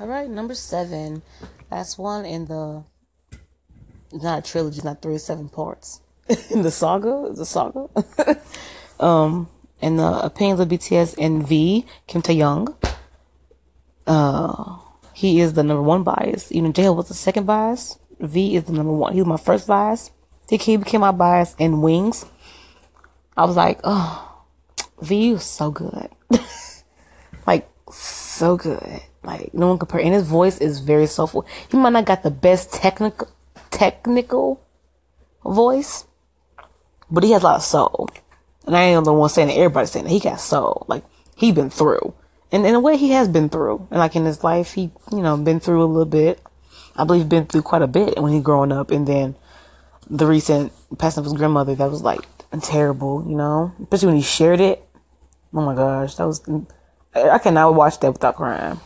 All right, number seven. That's one in the not a trilogy, not three or seven parts. in the saga, the saga. um, and the opinions of BTS and V, Kim Taehyung. Uh, he is the number one bias. Even J was the second bias. V is the number one. He was my first bias. He became my bias in Wings. I was like, oh, V is so good. like, so good. Like, no one compare. And his voice is very soulful. He might not got the best technical, technical voice, but he has a lot of soul. And I ain't the one saying that everybody's saying that he got soul. Like, he been through. And in a way, he has been through. And like in his life, he, you know, been through a little bit. I believe been through quite a bit when he growing up. And then the recent passing of his grandmother, that was like terrible, you know, especially when he shared it. Oh my gosh, that was, I cannot watch that without crying.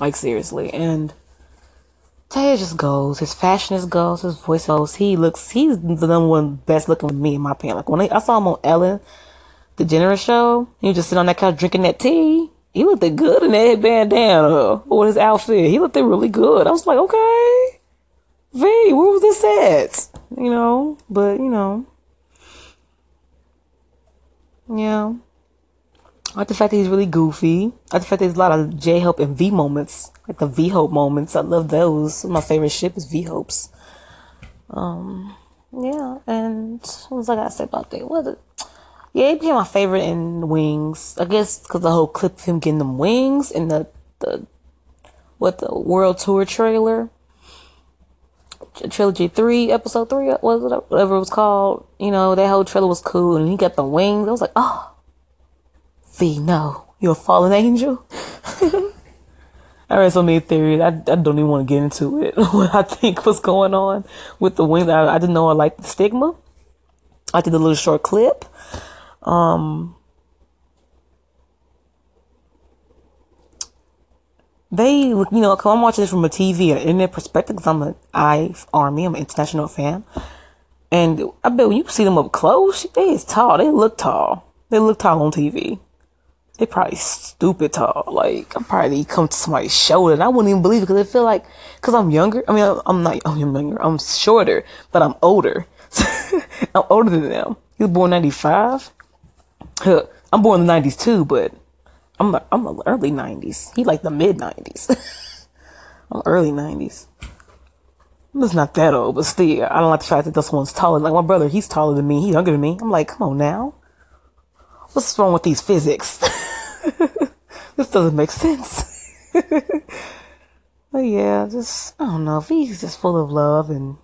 Like seriously. And Taeya just goes. His fashion is goes. His voice goes. He looks. He's the number one best looking with me in my opinion. Like when I, I saw him on Ellen the DeGeneres show, he was just sitting on that couch drinking that tea. He looked good in that bandana uh, with his outfit. He looked really good. I was like, okay, V, where was this at? You know, but you know, yeah. I like the fact that he's really goofy. I like the fact that there's a lot of J Hope and V moments, like the V Hope moments. I love those. My favorite ship is V Hope's. Um, yeah, and what was I gotta say about that? What? Yeah, he became my favorite in Wings. I guess because the whole clip of him getting them wings and the the what the world tour trailer, trilogy three, episode three, was it whatever it was called? You know, that whole trailer was cool, and he got the wings. I was like, oh No, you're a fallen angel. I read so many theories. I, I don't even want to get into it. what I think was going on with the wings. I, I didn't know I liked the stigma. I did a little short clip. Um, they, you know, cause I'm watching this from a TV and internet perspective because I'm an I Army, I'm an international fan. And I bet when you see them up close, they is tall. They look tall. They look tall on TV they probably stupid tall. Like I'm probably come to somebody's shoulder, and I wouldn't even believe it because I feel like because I'm younger. I mean, I'm not. I'm younger. I'm shorter, but I'm older. I'm older than them. He was born '95. I'm born in the '90s too, but I'm i I'm the early '90s. He like the mid '90s. I'm early '90s. I'm not that old, but still, I don't like the fact that this one's taller. Like my brother, he's taller than me. He's younger than me. I'm like, come on now. What's wrong with these physics? this doesn't make sense. but yeah, just I don't know. He's just full of love and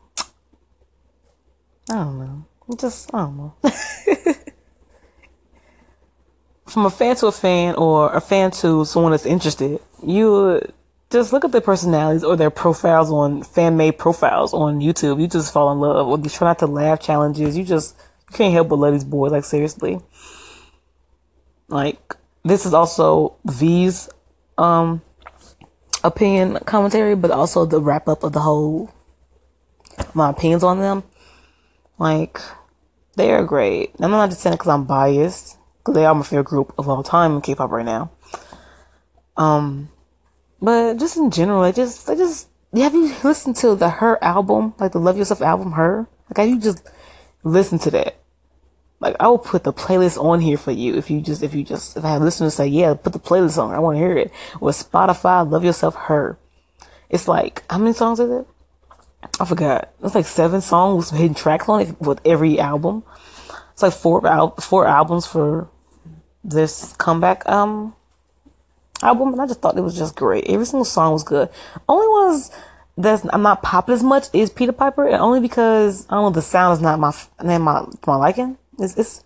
I don't know. Just I don't know. From a fan to a fan or a fan to someone that's interested, you just look at their personalities or their profiles on fan made profiles on YouTube. You just fall in love. Or you try not to laugh challenges. You just you can't help but love these boys. Like seriously. Like this is also V's um opinion commentary, but also the wrap up of the whole my opinions on them. Like they are great. I'm not just saying it because I'm biased, because they are my favorite group of all time in K-pop right now. Um, but just in general, I just, I just, have you listened to the Her album, like the Love Yourself album, Her? Like, have you just listened to that? Like I will put the playlist on here for you if you just if you just if I have listeners say yeah put the playlist on. I want to hear it. With Spotify Love Yourself Her. It's like how many songs is it? I forgot. It's like seven songs with some hidden tracks on it with every album. It's like four four albums for this comeback um album and I just thought it was just great. Every single song was good. Only ones that's I'm not popping as much is Pied Piper and only because I don't know the sound is not my not my my liking it's, it's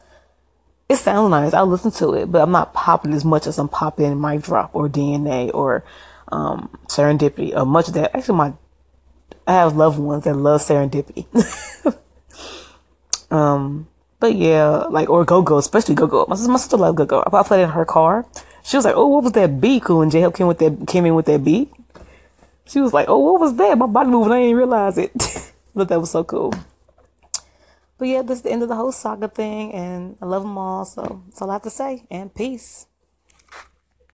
it sounds nice. I listen to it, but I'm not popping as much as I'm popping Mic Drop or DNA or um, Serendipity or much of that. Actually, my I have loved ones that love Serendipity. um, but yeah, like or Go Go, especially Go Go. My sister, my sister loved Go Go. I played it in her car. She was like, "Oh, what was that beat?" Cool, and J Hope came with that came in with that beat. She was like, "Oh, what was that?" My body moving. I didn't realize it. but that was so cool. But yeah, this is the end of the whole saga thing, and I love them all. So that's all I have to say. And peace.